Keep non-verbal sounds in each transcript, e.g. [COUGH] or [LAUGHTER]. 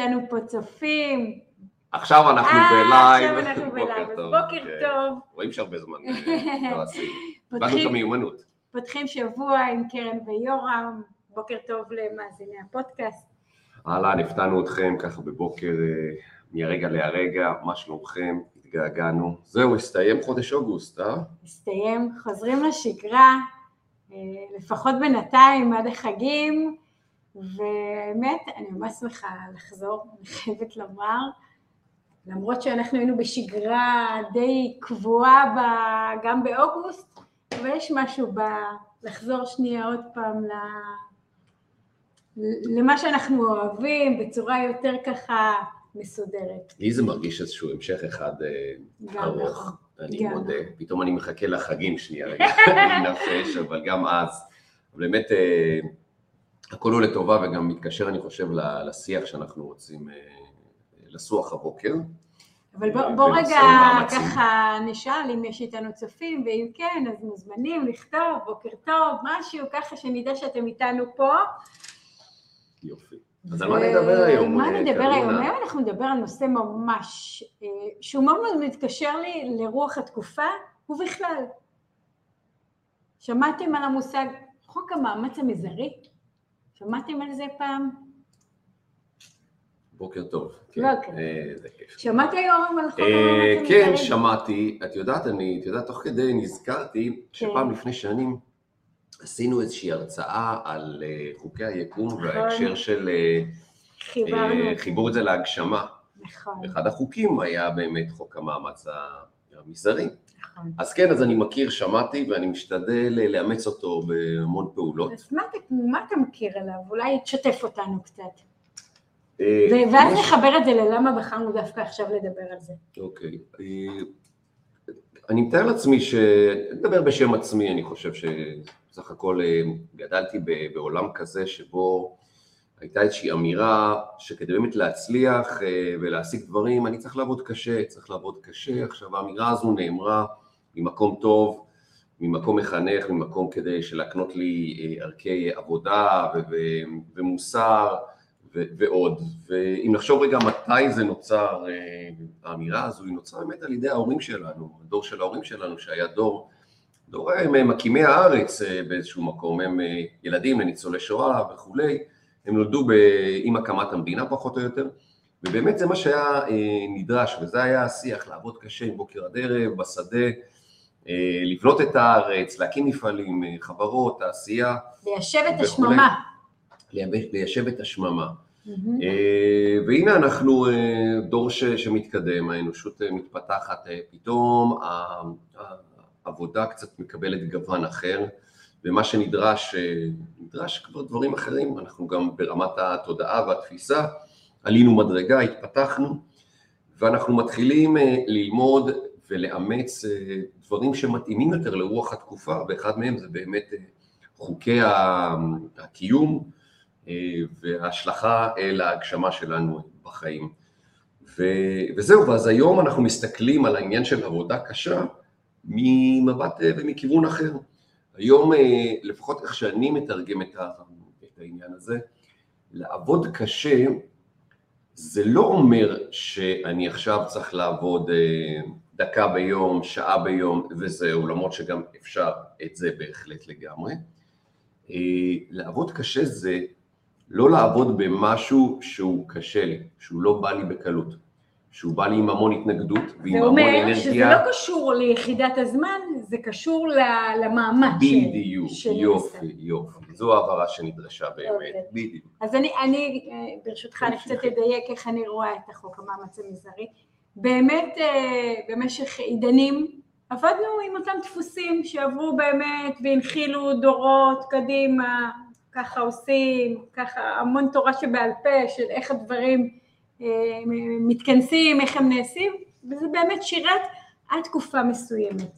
איתנו פה צופים. עכשיו אנחנו אה, בלייב. עכשיו אנחנו [LAUGHS] בלייב, אז בוקר כן. טוב. רואים שהרבה זמן אה, [LAUGHS] לא עשינו. איבדנו את פותחים- המיומנות. פותחים שבוע עם קרן ויורם. בוקר טוב למאזיני הפודקאסט. אהלן, הפתענו אתכם ככה בבוקר אה, מהרגע להרגע, מה שלומכם? התגעגענו. זהו, הסתיים חודש אוגוסט, אה? מסתיים, חוזרים לשגרה, לפחות בינתיים עד החגים, ובאמת, אני ממש שמחה לחזור, אני חייבת לומר, למרות שאנחנו היינו בשגרה די קבועה ב- גם באוגוסט, אבל יש משהו בלחזור שנייה עוד פעם ל... למה שאנחנו אוהבים, בצורה יותר ככה מסודרת. לי זה מרגיש איזשהו המשך אחד אה, ארוך, נכון. אני מודה. פתאום אני מחכה לחגים שנייה, רגע, [LAUGHS] להינפש, אבל גם אז. באמת, אה, הכל הוא לטובה וגם מתקשר, אני חושב, לשיח שאנחנו רוצים אה, לסוח הבוקר. אבל בוא, אה, בוא רגע. ככה נשאל אם יש איתנו צופים, ואם כן, אז מוזמנים לכתוב, בוקר טוב, משהו, ככה שנדע שאתם איתנו פה. יופי. אז על מה נדבר היום? מה אה, נדבר? היום? היום אנחנו נדבר על נושא ממש, שהוא מאוד מאוד מתקשר לי לרוח התקופה, ובכלל. שמעתם על המושג חוק המאמץ המזערי? שמעתם על זה פעם? בוקר טוב. בוקר. אה, זה כיף. שמעת היום על חוק אה, כן? שמעתי. את יודעת, אני, את יודעת, תוך כדי נזכרתי שפעם לפני שנים עשינו איזושהי הרצאה על אה, חוקי היקום נכון. וההקשר של אה, חיברנו. אה, חיבור את זה להגשמה. נכון, אחד החוקים היה באמת חוק המאמץ המזערי. אז כן, אז אני מכיר, שמעתי, ואני משתדל אה, לאמץ אותו בהמון פעולות. אז מה אתה, מכיר עליו? אולי תשתף אותנו קצת. אה, ואז נחבר את זה ללמה בחרנו דווקא עכשיו לדבר על זה. אוקיי. אה, אני מתאר לעצמי ש... נדבר בשם עצמי, אני חושב שסך הכל גדלתי בעולם כזה שבו הייתה איזושהי אמירה שכדי באמת להצליח אה, ולהשיג דברים, אני צריך לעבוד קשה, צריך לעבוד קשה. עכשיו האמירה הזו נאמרה ממקום טוב, ממקום מחנך, ממקום כדי שלהקנות לי אה, ערכי עבודה ומוסר ו- ועוד. ואם נחשוב רגע מתי זה נוצר, אה, האמירה הזו, היא נוצרה באמת על ידי ההורים שלנו, הדור של ההורים שלנו, שהיה דור, דור הם מקימי הארץ באיזשהו מקום, הם ילדים לניצולי שואה וכולי, הם נולדו ב- עם הקמת המדינה פחות או יותר, ובאמת זה מה שהיה אה, נדרש, וזה היה השיח, לעבוד קשה עם בוקר עד ערב, בשדה, אה, לבנות את הארץ, להקים מפעלים, אה, חברות, תעשייה, ליישב את. השממה. ליישב את השממה. והנה אנחנו דור ש- שמתקדם, האנושות מתפתחת, פתאום העבודה קצת מקבלת גוון אחר, ומה שנדרש, אה, נדרש כבר דברים אחרים, אנחנו גם ברמת התודעה והתפיסה עלינו מדרגה, התפתחנו, ואנחנו מתחילים אה, ללמוד ולאמץ אה, דברים שמתאימים יותר לרוח התקופה, ואחד מהם זה באמת חוקי הקיום, וההשלכה אל ההגשמה שלנו בחיים. ו- וזהו, ואז היום אנחנו מסתכלים על העניין של עבודה קשה ממבט ומכיוון אחר. היום, אה, לפחות איך שאני מתרגם את, העניין הזה, לעבוד קשה זה לא אומר שאני עכשיו צריך לעבוד אה, דקה ביום, שעה ביום וזהו, למרות שגם אפשר את זה בהחלט לגמרי. אה, לעבוד קשה זה לא לעבוד במשהו שהוא קשה לי, שהוא לא בא לי בקלות, שהוא בא לי עם המון התנגדות ועם זה המון אומר שזה אנרגיה. לא קשור ליחידת הזמן, זה קשור למאמץ. ש- בדיוק. יופי, יופי. זו ההבהרה שנדרשה באמת. בדיוק. אז אני, אני אה, ברשותך, אני. קצת אדייק איך אני רואה את החוק המאמץ המזערי. באמת אה, במשך עידנים עבדנו עם אותם דפוסים שעברו באמת והנחילו דורות קדימה, ככה עושים, ככה המון תורה שבעל פה של איך הדברים מתכנסים, איך הם נעשים, וזה באמת שירת עד תקופה מסוימת.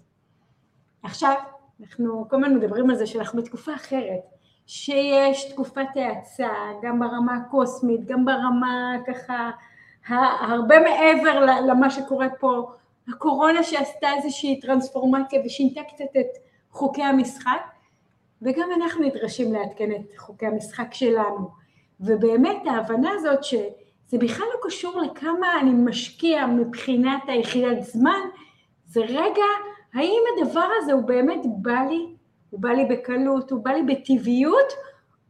עכשיו, אנחנו כל הזמן מדברים על זה שאנחנו בתקופה אחרת, שיש תקופת האצה, גם ברמה הקוסמית, גם ברמה ככה, הרבה מעבר למה שקורה פה, הקורונה שעשתה איזושהי טרנספורמציה ושינתה קצת את חוקי המשחק, וגם אנחנו נדרשים לעדכן את חוקי המשחק שלנו. ובאמת ההבנה הזאת שזה זה בכלל לא קשור לכמה אני משקיע מבחינת היחידת זמן, זה רגע, האם הדבר הזה הוא באמת בא לי, הוא בא לי בקלות, הוא בא לי בטבעיות,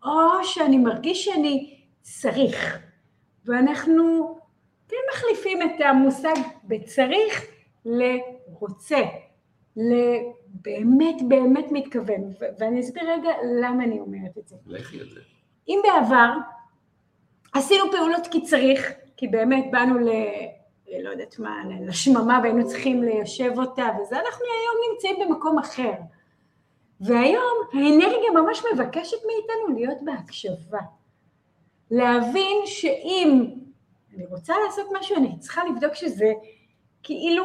או שאני מרגיש שאני צריך. ואנחנו כן מחליפים את המושג בצריך לרוצה, לבאמת באמת מתכוון, ואני אסביר רגע למה אני אומרת את זה. לכי על זה. אם בעבר עשינו פעולות כי צריך, כי באמת באנו ל... לא יודעת מה, לשממה והיינו צריכים ליישב אותה וזה, אנחנו היום נמצאים במקום אחר. והיום האנרגיה ממש מבקשת מאיתנו להיות בהקשבה. להבין שאם אני רוצה לעשות משהו, אני צריכה לבדוק שזה כאילו,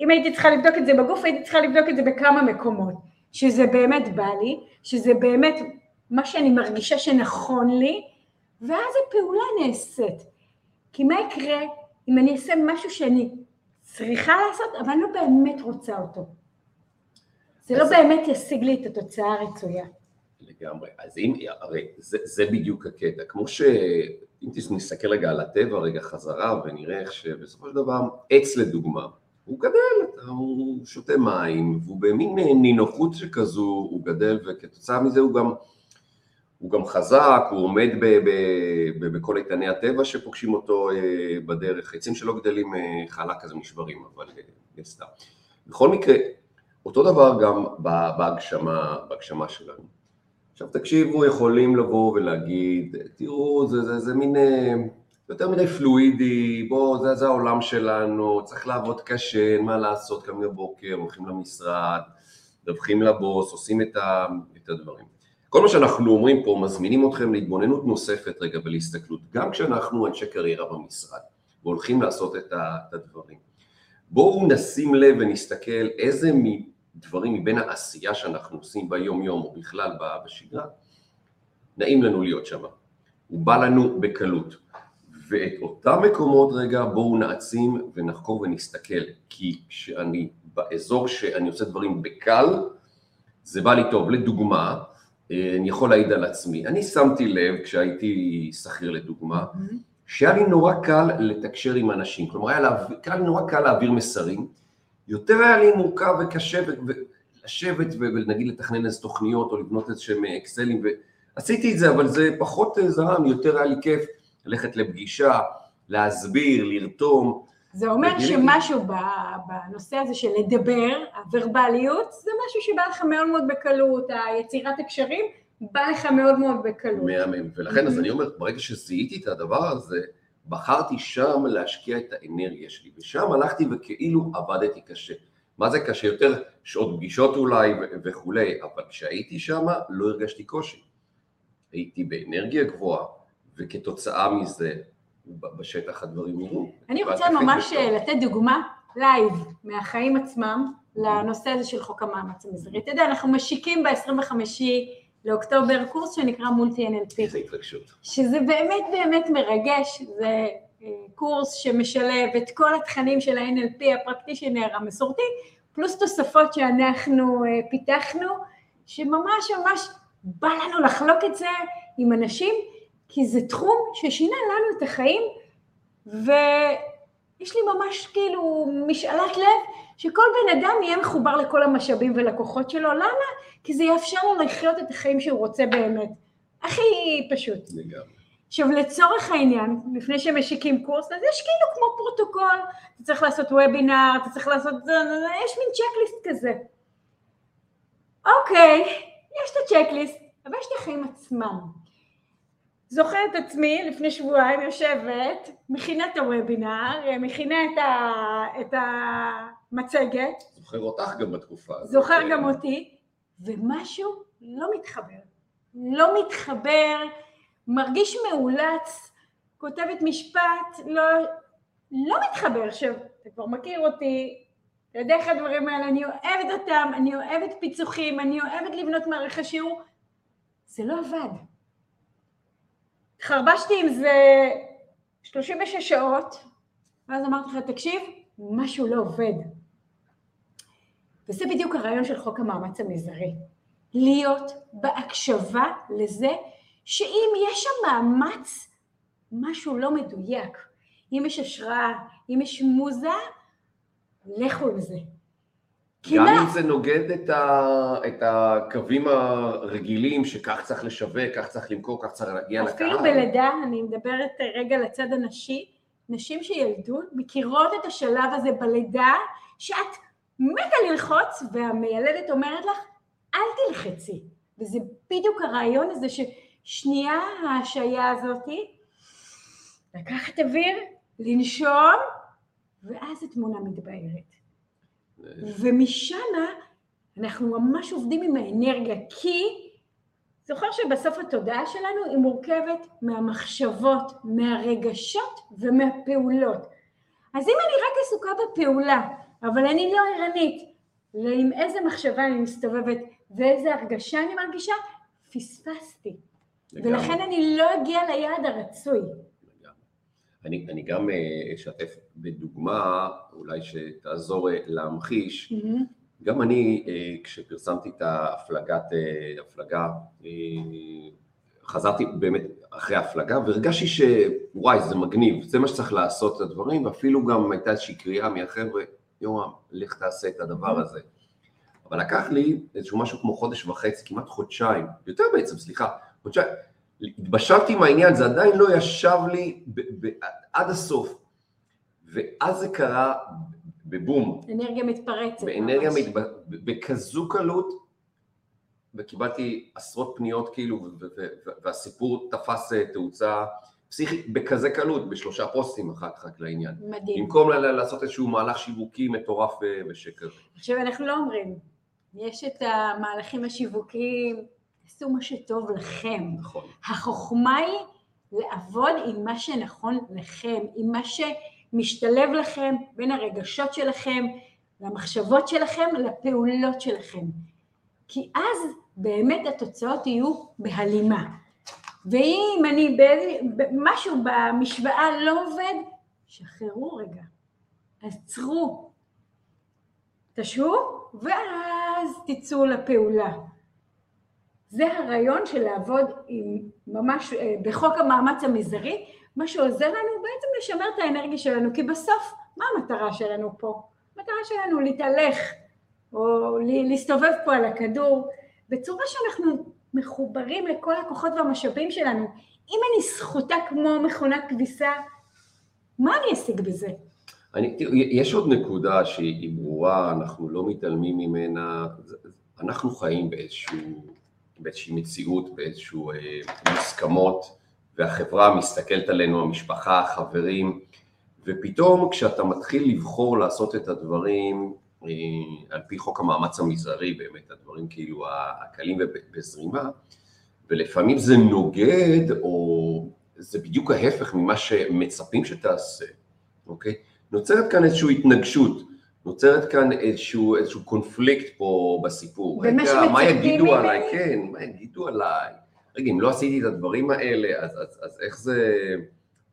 אם הייתי צריכה לבדוק את זה בגוף, הייתי צריכה לבדוק את זה בכמה מקומות. שזה באמת בא לי, שזה באמת מה שאני מרגישה שנכון לי, ואז הפעולה נעשית. כי מה יקרה אם אני אעשה משהו שאני צריכה לעשות, אבל אני לא באמת רוצה אותו? זה לא באמת ישיג לי את התוצאה הרצויה. לגמרי. אז אם, הרי זה, זה בדיוק הקטע. כמו שאם נסתכל רגע על הטבע רגע חזרה ונראה איך שבסופו של דבר, עץ לדוגמה, הוא גדל, הוא שותה מים, והוא במין נינוחות שכזו, הוא גדל, וכתוצאה מזה הוא גם, הוא גם חזק, הוא עומד ב, ב, ב, בכל איתני הטבע שפוגשים אותו אה, בדרך, עצים שלא גדלים אה, חלק אז נשברים, אבל אה, סתם. בכל מקרה, אותו דבר גם בהגשמה, בהגשמה שלנו. עכשיו תקשיבו, יכולים לבוא ולהגיד, תראו, זה, זה, זה מין יותר מדי פלואידי, בוא, זה, זה העולם שלנו, צריך לעבוד קשה, אין מה לעשות, קמים בבוקר, הולכים למשרד, מדווחים לבוס, עושים את, ה, את הדברים. כל מה שאנחנו אומרים פה, מזמינים אתכם להתבוננות נוספת רגע ולהסתכלות, גם כשאנחנו אנשי קריירה במשרד, והולכים לעשות את, הדברים. בואו נשים לב ונסתכל איזה דברים מבין העשייה שאנחנו עושים ביום יום או בכלל בשגרה, נעים לנו להיות שם. הוא בא לנו בקלות. ואת אותם מקומות רגע בואו נעצים ונחקור ונסתכל, כי כשאני באזור שאני עושה דברים בקל, זה בא לי טוב. לדוגמה, אני יכול להעיד על עצמי, אני שמתי לב כשהייתי שכיר לדוגמה, mm-hmm. שהיה לי נורא קל לתקשר עם אנשים, כלומר היה לי נורא קל להעביר מסרים, יותר היה לי מורכב וקשה ולשבת ונגיד לתכנן איזה תוכניות או לבנות איזה שהם אקסלים ועשיתי את זה אבל זה פחות זרם, יותר היה לי כיף ללכת לפגישה, להסביר, לרתום. זה אומר שמשהו בנושא הזה של לדבר, הוורבליות, זה משהו שבא לך מאוד מאוד בקלות, היצירת הקשרים בא לך מאוד מאוד בקלות. מהמם, ולכן אז אני אומר, ברגע שזיהיתי את הדבר הזה, בחרתי שם להשקיע את האנרגיה שלי, ושם הלכתי וכאילו עבדתי קשה. מה זה קשה? יותר שעות פגישות אולי וכולי, אבל כשהייתי שם לא הרגשתי קושי. הייתי באנרגיה גבוהה, וכתוצאה מזה בשטח הדברים נראו. אני רוצה ממש לתת דוגמה לייב מהחיים עצמם לנושא הזה של חוק המאמץ המזערי. אתה יודע, אנחנו משיקים ב-25 לאוקטובר קורס שנקרא מולטי NLP. איזה התרגשות. שזה באמת באמת מרגש, זה אה, קורס שמשלב את כל התכנים של ה-NLP, הפרקטישנר המסורתי, פלוס תוספות שאנחנו אה, פיתחנו, שממש ממש בא לנו לחלוק את זה עם אנשים, כי זה תחום ששינה לנו את החיים, ויש לי ממש כאילו משאלת לב שכל בן אדם יהיה מחובר לכל המשאבים ולכוחות שלו, למה? כי זה יאפשר לו לחיות את החיים שהוא רוצה באמת. הכי פשוט. לגמרי. עכשיו לצורך העניין, לפני שמשיקים קורס, אז יש כאילו כמו פרוטוקול, אתה צריך לעשות וובינר, אתה צריך לעשות, יש מין checklist כזה. אוקיי, יש את ה checklist, אבל יש את החיים עצמם. זוכרת את עצמי לפני שבועיים יושבת, מכינה את הוובינר, מכינה את, ה, את המצגת. זוכר אותך גם בתקופה הזאת. זוכר גם אותי, ומשהו לא מתחבר. לא מתחבר, מרגיש מאולץ, כותבת משפט, לא, לא מתחבר. עכשיו, אתה כבר מכיר אותי, אתה יודע איך הדברים האלה, אני אוהבת אותם, אני אוהבת פיצוחים, אני אוהבת לבנות מערכת שיעור, זה לא עבד. התחרבשתי עם זה 36 שעות, ואז אמרתי לך, תקשיב, משהו לא עובד. וזה בדיוק הרעיון של חוק המאמץ המזערי. להיות בהקשבה לזה שאם יש שם מאמץ, משהו לא מדויק. אם יש השראה, אם יש מוזה, לכו עם זה. גם אם זה נוגד את, ה, את הקווים הרגילים שכך צריך לשווק, כך צריך למכור, כך צריך להגיע לקהל. אפילו בלידה, אני מדברת רגע לצד הנשי, נשים שילדו מכירות את השלב הזה בלידה, שאת מתה ללחוץ והמיילדת אומרת לך, אל תלחצי. וזה בדיוק הרעיון הזה ששנייה ההשעיה הזאתי, לקחת אוויר, לנשום, ואז התמונה מתבהרת. ומשם אנחנו ממש עובדים עם האנרגיה, כי זוכר שבסוף התודעה שלנו היא מורכבת מהמחשבות, מהרגשות ומהפעולות. אז אם אני רק עסוקה בפעולה, אבל אני לא ערנית עם איזה מחשבה אני מסתובבת ואיזה הרגשה אני מרגישה, פספסתי. לגמרי. ולכן אני לא אגיע ליעד הרצוי. אני, אני גם אה, אשתף בדוגמה, אולי שתעזור אה, להמחיש. Mm-hmm. גם אני, אה, כשפרסמתי את ההפלגת, הפלגה, חזרתי באמת אחרי ההפלגה והרגשתי שוואי זה מגניב, זה מה שצריך לעשות את הדברים ואפילו גם הייתה איזושהי קריאה מהחבר'ה, יורם, לך תעשה את הדבר הזה. אבל לקח לי איזשהו משהו כמו חודש וחצי, כמעט חודשיים, יותר בעצם, סליחה, חודשיים, התבשלתי עם העניין, זה עדיין לא ישב לי ב- ב- עד הסוף. ואז זה קרה בבום. אנרגיה מתפרצת. באנרגיה מתפ... בכזו קלות, וקיבלתי עשרות פניות כאילו, והסיפור תפס אה, תאוצה פסיכית בכזה קלות, בשלושה פוסטים אחר כך לעניין. מדהים. במקום לעשות איזשהו מהלך שיווקי מטורף אה, ושכזה. עכשיו אנחנו לא אומרים, יש את המהלכים השיווקיים, תעשו מה שטוב לכם. נכון. החוכמה היא לעבוד עם מה שנכון לכם, עם מה שמשתלב לכם בין הרגשות שלכם, למחשבות שלכם, לפעולות שלכם. כי אז באמת התוצאות יהיו בהלימה. ואם אני משהו במשוואה לא עובד, שחררו רגע, עצרו, תשבו ואז תצאו לפעולה. זה הרעיון של לעבוד עם ממש, אה, בחוק המאמץ המזערי, מה שעוזר לנו בעצם לשמר את האנרגיה שלנו, כי בסוף, מה המטרה שלנו פה? המטרה שלנו להתהלך, או להסתובב פה על הכדור, בצורה שאנחנו מחוברים לכל הכוחות והמשאבים שלנו. אם אני סחוטה כמו מכונת כביסה, מה אני אשיג בזה? אני, יש עוד נקודה שהיא ברורה, אנחנו לא מתעלמים ממנה, אנחנו חיים באיזשהו באיזושהי מציאות, באיזשהו אה, מוסכמות, והחברה מסתכלת עלינו, המשפחה, החברים, ופתאום כשאתה מתחיל לבחור לעשות את הדברים אה, על פי חוק המאמץ המזערי, באמת, הדברים כאילו הקלים ובזרימה, ולפעמים זה נוגד, או זה בדיוק ההפך ממה שמצפים שתעשה, אוקיי? נוצרת כאן איזושהי התנגשות. נוצרת כאן איזשהו, איזשהו קונפליקט פה בסיפור. רגע, מה יגידו עליי? כן, מה יגידו עליי? רגע, אם לא עשיתי את הדברים האלה, אז, אז, אז איך זה...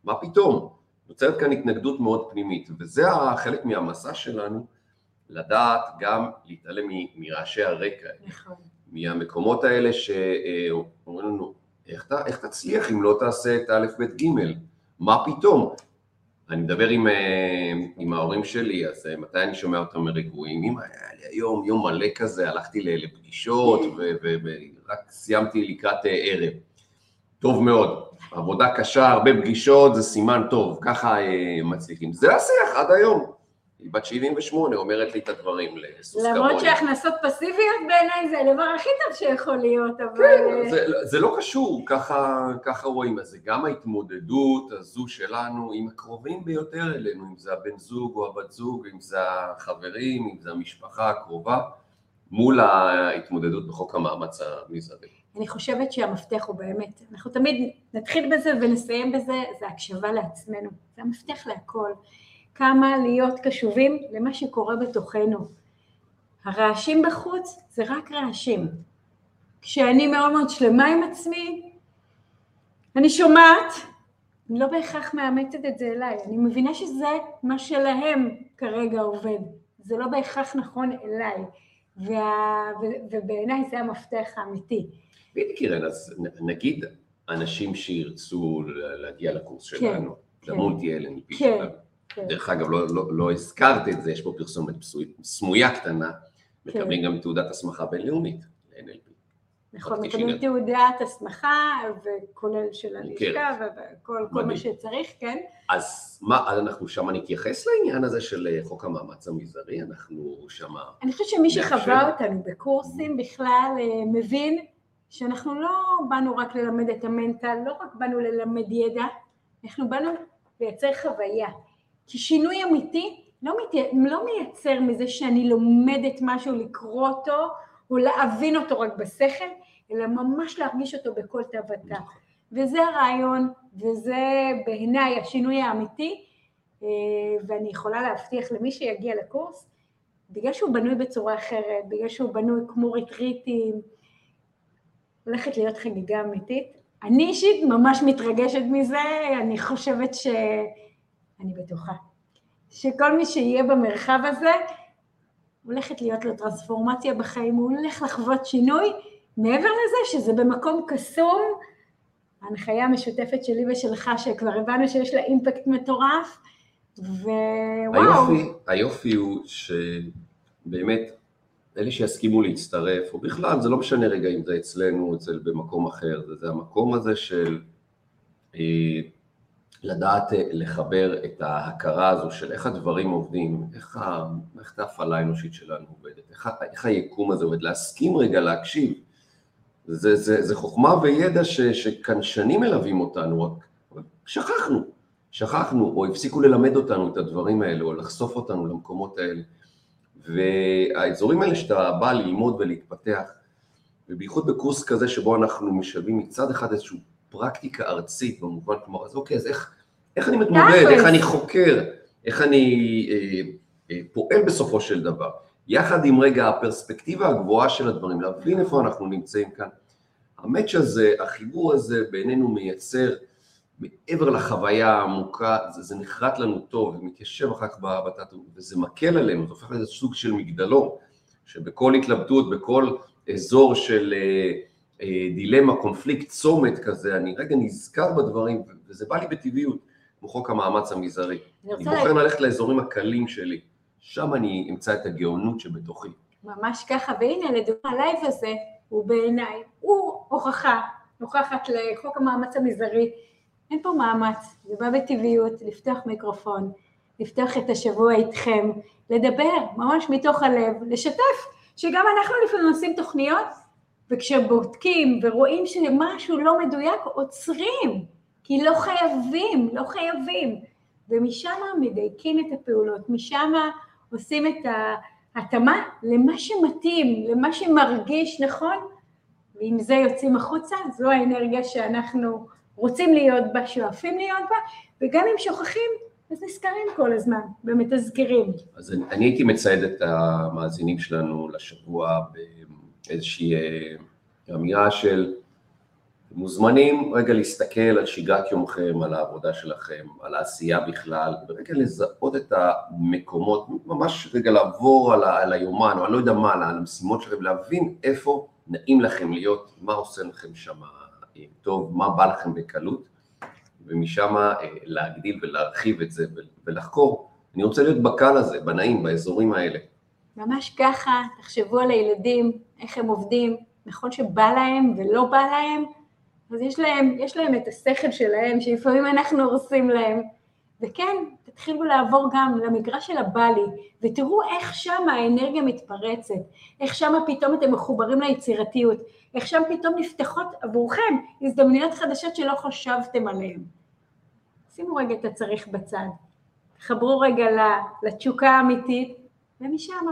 מה פתאום? נוצרת כאן התנגדות מאוד פנימית, וזה חלק מהמסע שלנו, לדעת גם להתעלם מרעשי הרקע, נכון. מהמקומות האלה שאומרים לנו, איך, איך תצליח אם לא תעשה את א', ב', ג', מה פתאום? אני מדבר עם, אה, עם ההורים שלי, אז אה, מתי אני שומע אותם רגועים? אם היה לי היום יום מלא כזה, הלכתי לפגישות ורק סיימתי לקראת אה, ערב. טוב מאוד, עבודה קשה, הרבה פגישות, זה סימן טוב, ככה מצליחים. זה השיח עד היום. היא בת 78, אומרת לי את הדברים לסוס כמוני. למרות שהכנסות פסיביות בעיניי זה הדבר הכי טוב שיכול להיות, אבל... כן, זה, זה לא קשור, ככה, ככה רואים. אז זה גם ההתמודדות הזו שלנו עם הקרובים ביותר אלינו, אם זה הבן זוג או הבת זוג, אם זה החברים, אם זה המשפחה הקרובה, מול ההתמודדות בחוק המאמץ המזערי. אני חושבת שהמפתח הוא באמת, אנחנו תמיד נתחיל בזה ונסיים בזה, זה הקשבה לעצמנו, זה המפתח להכל. כמה להיות קשובים למה שקורה בתוכנו. הרעשים בחוץ זה רק רעשים. כשאני מאוד מאוד שלמה עם עצמי, אני שומעת, אני לא בהכרח מאמצת את זה אליי, אני מבינה שזה מה שלהם כרגע עובד, זה לא בהכרח נכון אליי, וה... ו... ובעיניי זה המפתח האמיתי. והנה קירן, אז נגיד אנשים שירצו להגיע לקורס כן. שלנו, כן. המולטי LNP כן, שלנו. כן. דרך אגב, לא, לא, לא הזכרת את זה, יש פה פרסומת סמויה קטנה, כן. מקבלים גם תעודת הסמכה בינלאומית ל-NLP. נכון, מקבלים 90,000. תעודת הסמכה, וכולל של הלשכה, מוכרת. וכל כל מה. שצריך, כן? אז מה, אז אנחנו שם נתייחס לעניין הזה של אה, חוק המאמץ המזערי, אנחנו שם... אני חושבת שמי מאפשר. שחווה אותנו בקורסים בכלל אה, מבין שאנחנו לא באנו רק ללמד את המנטל, לא רק באנו ללמד ידע, אנחנו באנו לייצר חוויה. כי שינוי אמיתי לא, מת... לא מייצר מזה שאני לומדת משהו, לקרוא אותו, או להבין אותו רק בשכל, אלא ממש להרגיש אותו בכל תאוותה. וזה הרעיון, וזה בעיניי השינוי האמיתי, אה, ואני יכולה להבטיח למי שיגיע לקורס, בגלל שהוא בנוי בצורה אחרת, בגלל שהוא בנוי כמו ריטריטים, הולכת להיות חגיגה אמיתית. אני אישית ממש מתרגשת מזה, אני חושבת ש... אני בטוחה. שכל מי שיהיה במרחב הזה, הולכת להיות לו טרנספורמציה בחיים, הוא הולך לחוות שינוי, מעבר לזה שזה במקום קסום, ההנחיה המשותפת שלי ושלך, שכבר הבנו שיש לה אימפקט מטורף, ווואו. היופי, היופי הוא שבאמת, אלה שיסכימו להצטרף, או בכלל, זה לא משנה רגע אם זה אצלנו, אצל במקום אחר, זה, זה המקום הזה של אה, לדעת אה, לחבר את ההכרה הזו של איך הדברים עובדים, איך מערכת ההפעלה האנושית שלנו עובדת, איך, איך היקום הזה עובד, להסכים רגע להקשיב. זה, זה, זה חוכמה וידע ש, שכאן שנים מלווים אותנו, רק שכחנו, שכחנו, או הפסיקו ללמד אותנו את הדברים האלה, או לחשוף אותנו למקומות האלה. והאזורים האלה שאתה בא ללמוד ולהתפתח, ובייחוד בקורס כזה שבו אנחנו משלבים מצד אחד איזושהי פרקטיקה ארצית במובן, כלומר, אז אוקיי, אז איך, איך אני מתמודד. איך אני חוקר, איך אני אה, אה, פועל בסופו של דבר, יחד עם רגע הפרספקטיבה הגבוהה של הדברים, להבין איפה אנחנו נמצאים כאן. המאץ' הזה, החיבור הזה בינינו מייצר, מעבר לחוויה העמוקה, זה, זה נחרט לנו טוב ומתיישב אחר כך בתת, וזה מקל עלינו, זה הופך לאיזה סוג של מגדלור, שבכל התלבטות, בכל אזור של אה, דילמה, קונפליקט, צומת כזה, אני רגע נזכר בדברים, וזה בא לי בטבעיות, כמו חוק המאמץ המזערי. אני בוחר להגיד, ללכת לאזורים הקלים שלי, שם אני אמצא את הגאונות שבתוכי. ממש ככה, והנה לדוגמה הלייב הזה הוא בעיניי, הוא הוכחה, הוכחת לחוק המאמץ המזערי, אין פה מאמץ, זה בא בטבעיות, לפתוח מיקרופון, לפתוח את השבוע איתכם, לדבר ממש מתוך הלב, לשתף, שגם אנחנו לפעמים עושים תוכניות, וכשבודקים ורואים שמשהו לא מדויק, עוצרים, כי לא חייבים, לא חייבים, ומשם מדייקים את הפעולות, משם עושים את ההתאמה למה שמתאים, למה שמרגיש נכון, ועם זה יוצאים החוצה, זו האנרגיה שאנחנו רוצים להיות בה, שואפים להיות בה, וגם אם שוכחים, אז נזכרים כל הזמן, ומתזכרים. אז אני, אני הייתי מצייד את המאזינים שלנו לשבוע באיזושהי אה, אמירה של מוזמנים רגע להסתכל על שגרת יומכם, על העבודה שלכם, על העשייה בכלל, ורגע לזהות את המקומות, ממש רגע לעבור על, ה, על היומן, או אני לא יודע מה, על המשימות שלכם, להבין איפה נעים לכם להיות, מה עושה לכם שם אה, טוב, מה בא לכם בקלות, ומשם אה, להגדיל ולהרחיב את זה ולחקור. אני רוצה להיות בקל הזה, בנעים, באזורים האלה. ממש ככה, תחשבו על הילדים, איך הם עובדים, נכון שבא להם ולא בא להם, אז יש להם, יש להם את השכל שלהם, שלפעמים אנחנו הורסים להם. וכן, תתחילו לעבור גם למגרש של הבלי, ותראו איך שם האנרגיה מתפרצת, איך שם פתאום אתם מחוברים ליצירתיות, איך שם פתאום נפתחות עבורכם הזדמנויות חדשות שלא חשבתם עליהן. שימו רגע את הצריך בצד, תחברו רגע לתשוקה האמיתית, ומשם.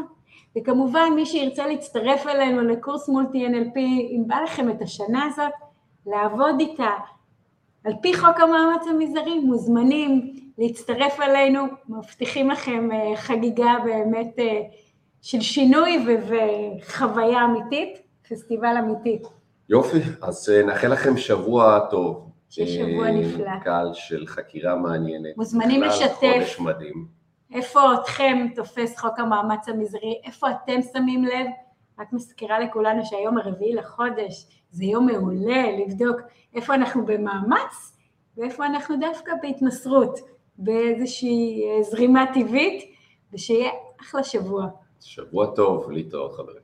וכמובן, מי שירצה להצטרף אלינו לקורס מולטי NLP, אם בא לכם את השנה הזאת, לעבוד איתה. על פי חוק המאמץ המזערי, מוזמנים להצטרף אלינו, מבטיחים לכם חגיגה באמת של שינוי וחוויה אמיתית, פסטיבל אמיתי. יופי, אז נאחל לכם שבוע טוב. שבוע נפלא. קהל של חקירה מעניינת. מוזמנים לשתף. חודש מדהים. איפה אתכם תופס חוק המאמץ המזערי, איפה אתם שמים לב? רק מזכירה לכולנו שהיום הרביעי לחודש, זה יום מעולה לבדוק איפה אנחנו במאמץ ואיפה אנחנו דווקא בהתמסרות, באיזושהי זרימה טבעית, ושיהיה אחלה שבוע. שבוע טוב, להתראות חברים.